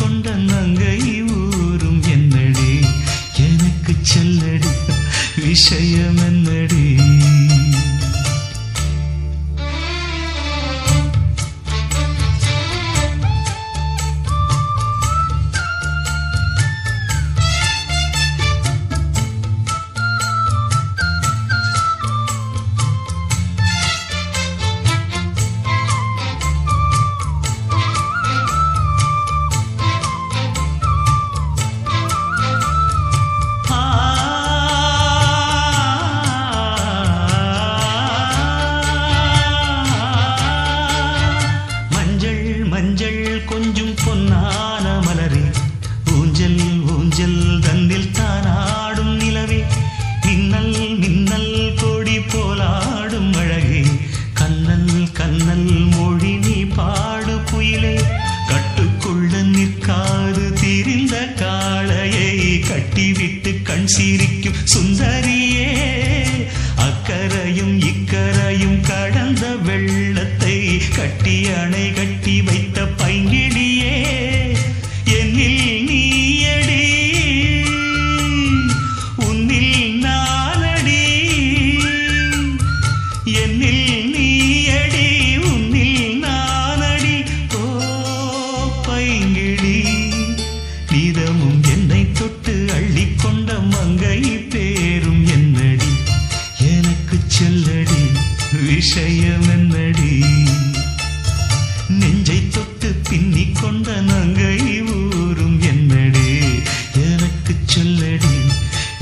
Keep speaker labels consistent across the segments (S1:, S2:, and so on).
S1: கொண்ட நங்கை ஊரும் என்னடி? எனக்கு சொல்லடி விஷயம் என்ன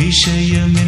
S1: விஷயம் என்னடி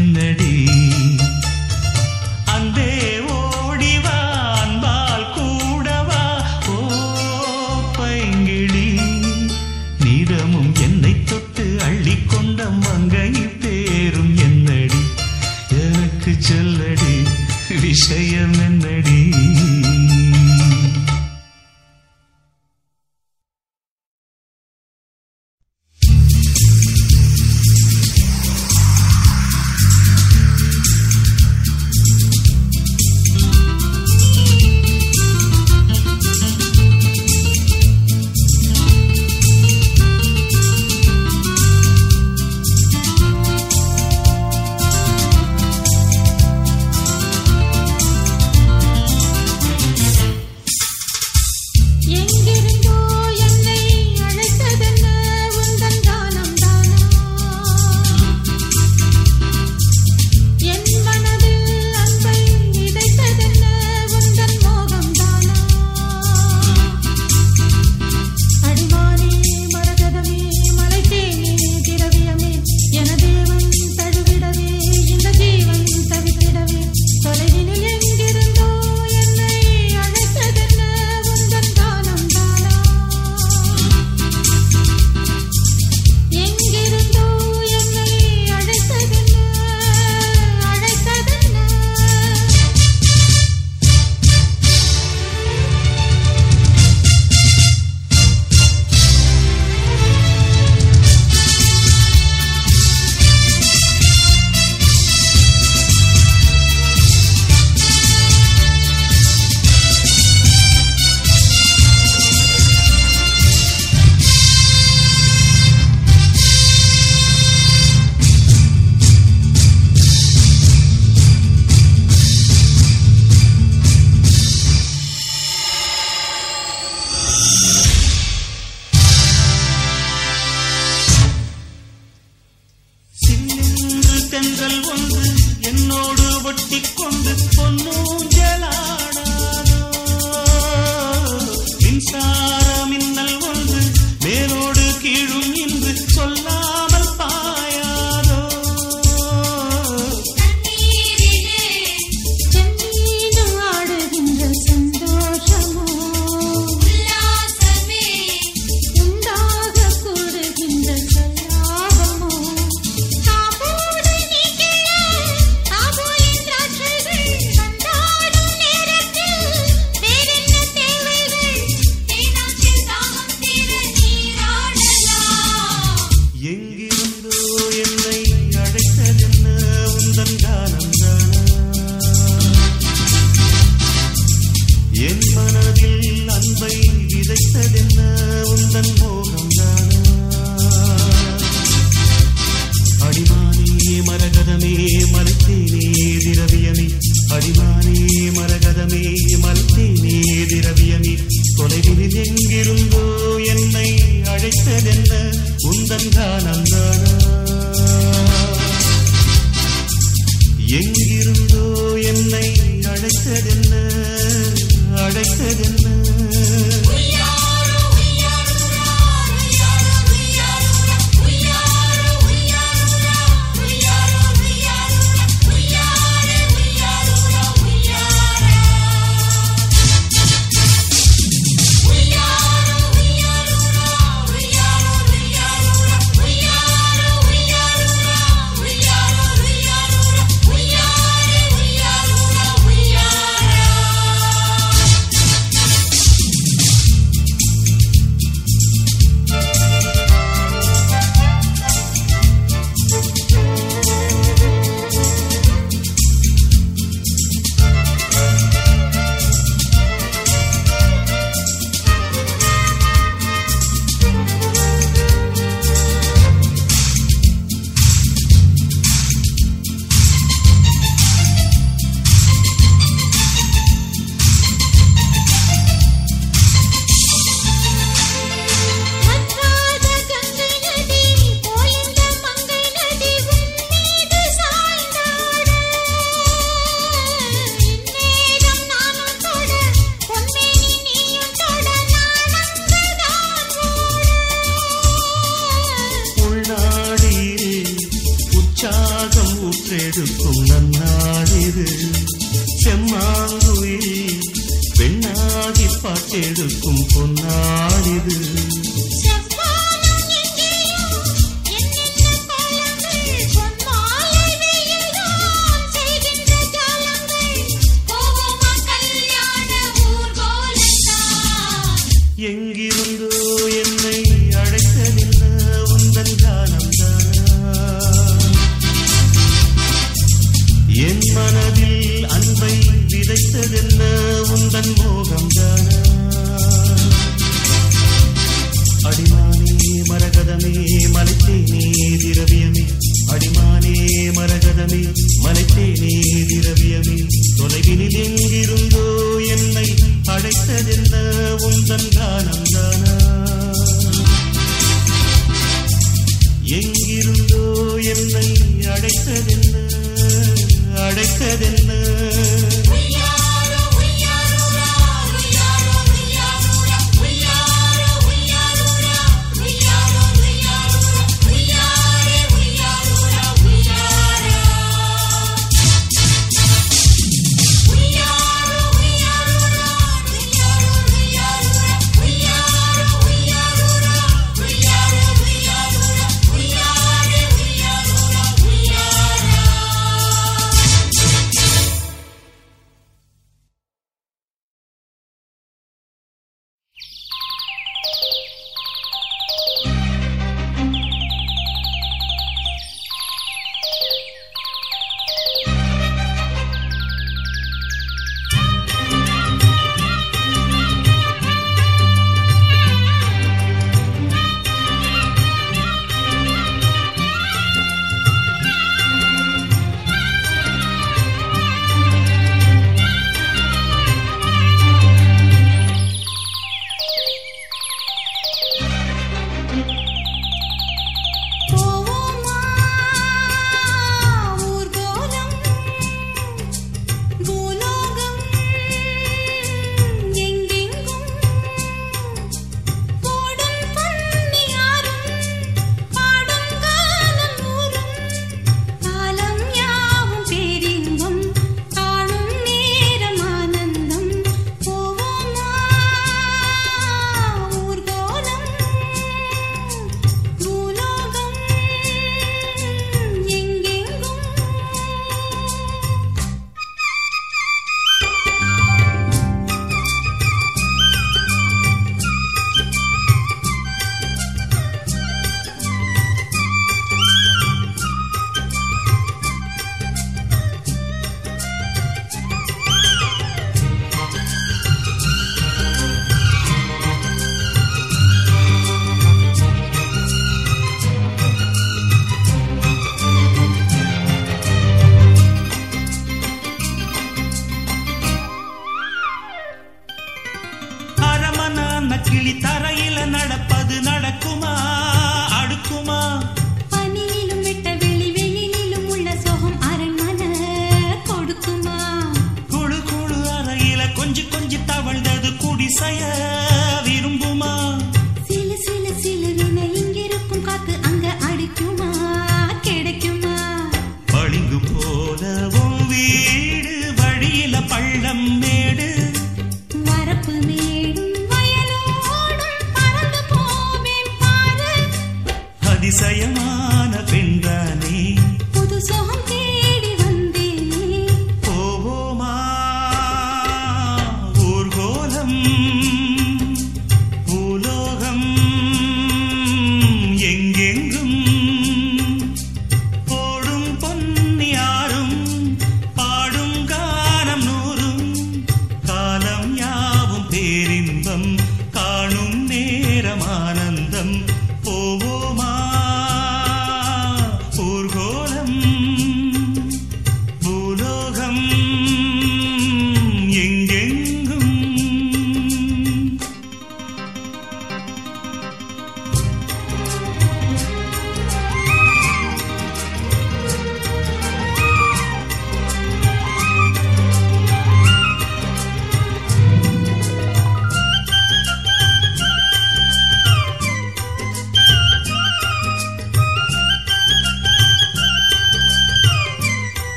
S1: someday.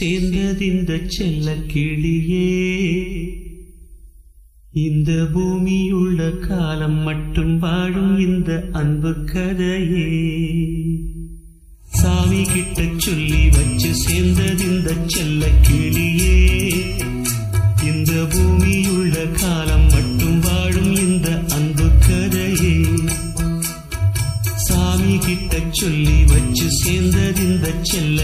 S1: சேர்ந்ததிந்த செல்ல கிளியே. இந்த பூமியுள்ள காலம் மட்டும் வாழும் இந்த அன்பு கதையே. சாமி கிட்ட சொல்லி வச்சு சேர்ந்ததிந்த செல்ல கிளியே. இந்த பூமியுள்ள காலம் மட்டும் வாழும் இந்த அன்பு கதையே. சாமி கிட்ட சொல்லி வச்சு சேர்ந்ததிந்த செல்ல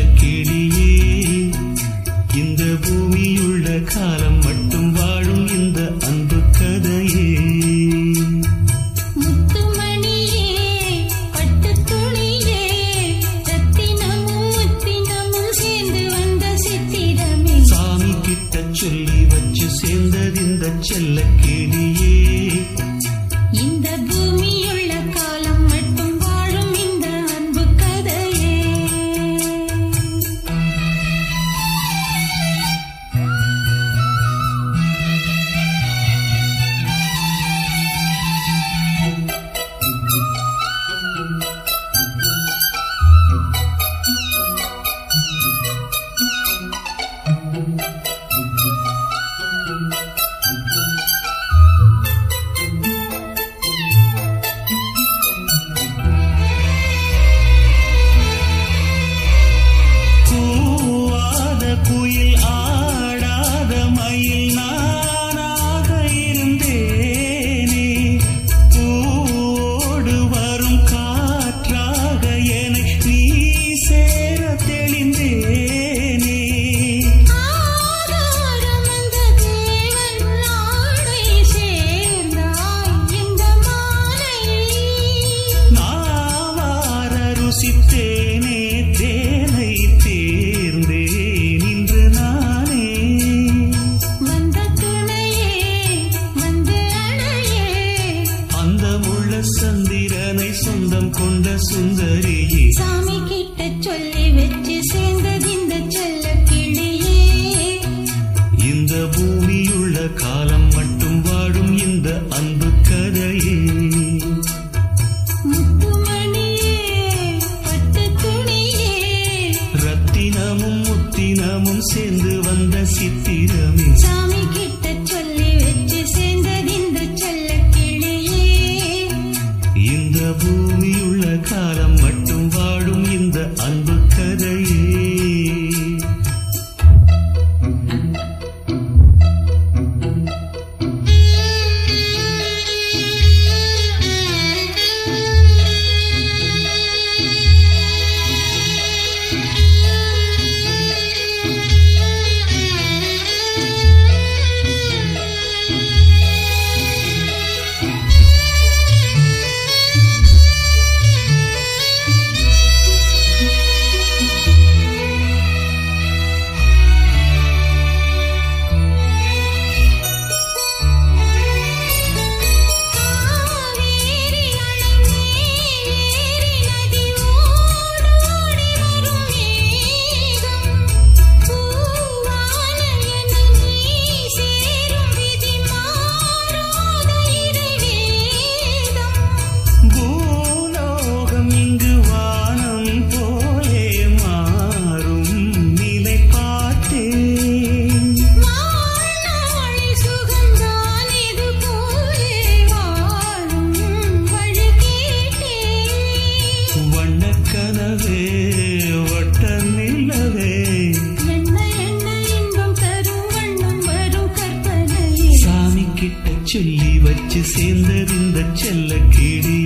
S1: சுந்தரியே
S2: சாமி கிட்ட சொல்லி சேர்ந்தது இந்த செல்ல
S1: கீழே.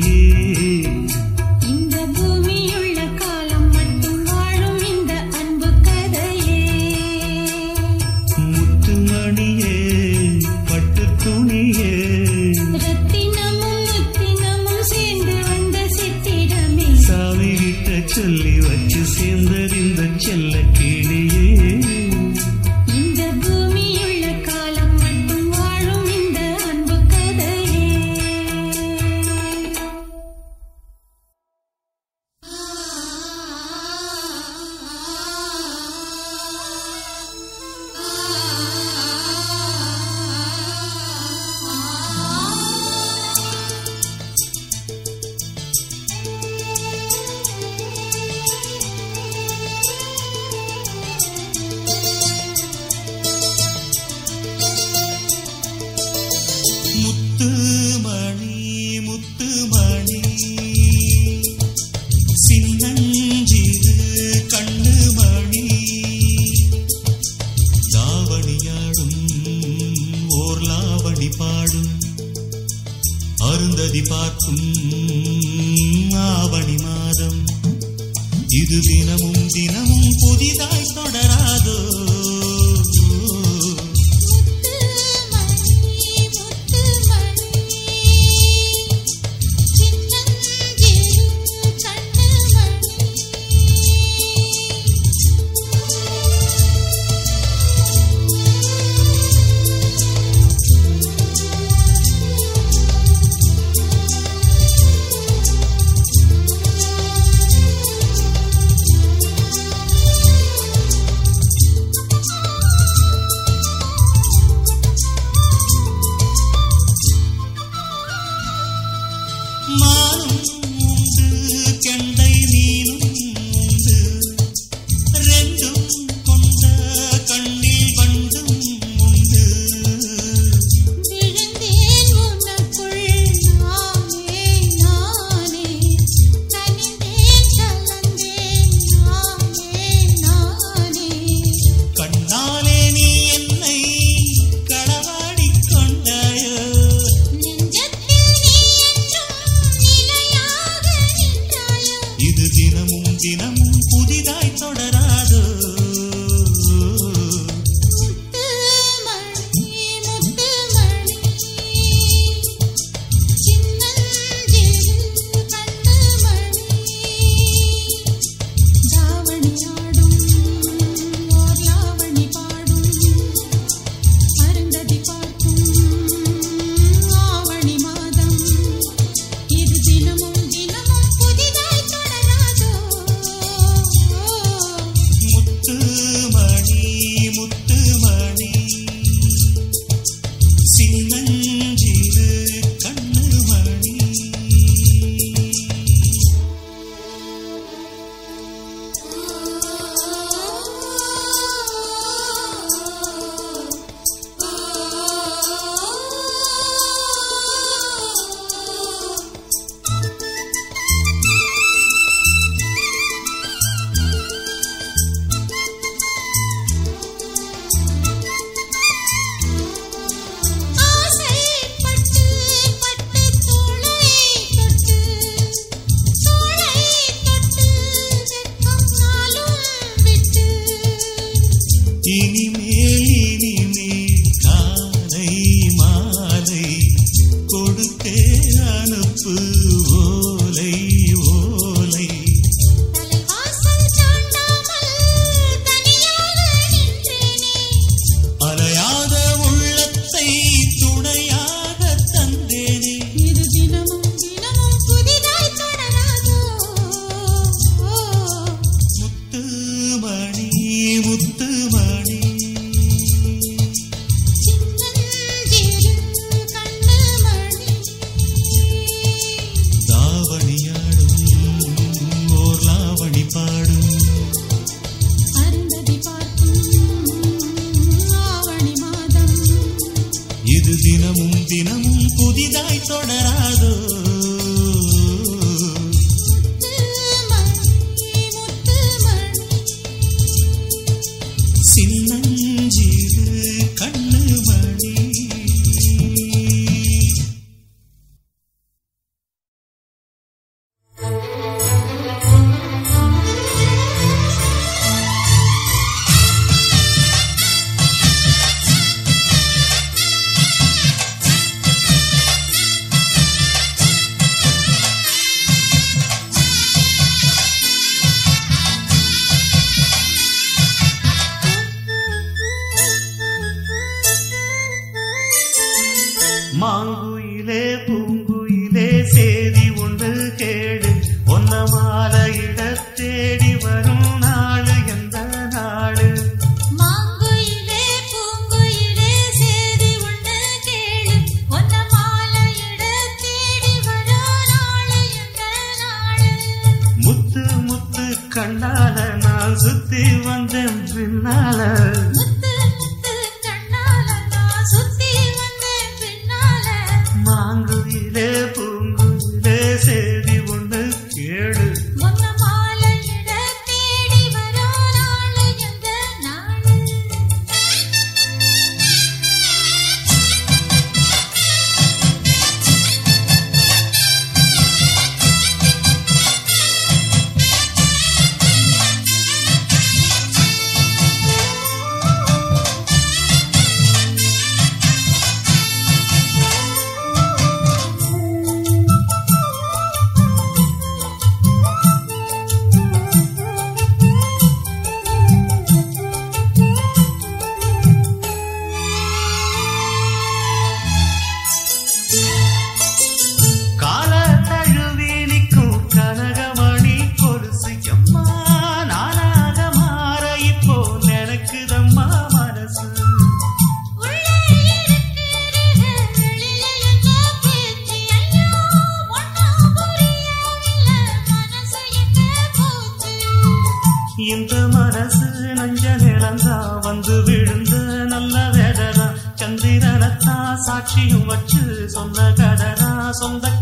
S1: சாட்சியும் வச்சு சொன்ன கடனா சொந்த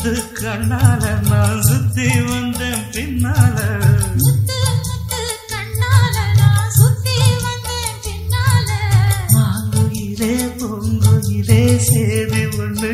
S3: முத்து
S1: கண்ணால நான் சுத்தி வந்தேன் பின்னால. மாங்குயிலே பொங்குயிலே சேது ஒன்று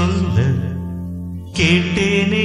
S1: சொல்ல கேட்டேனே.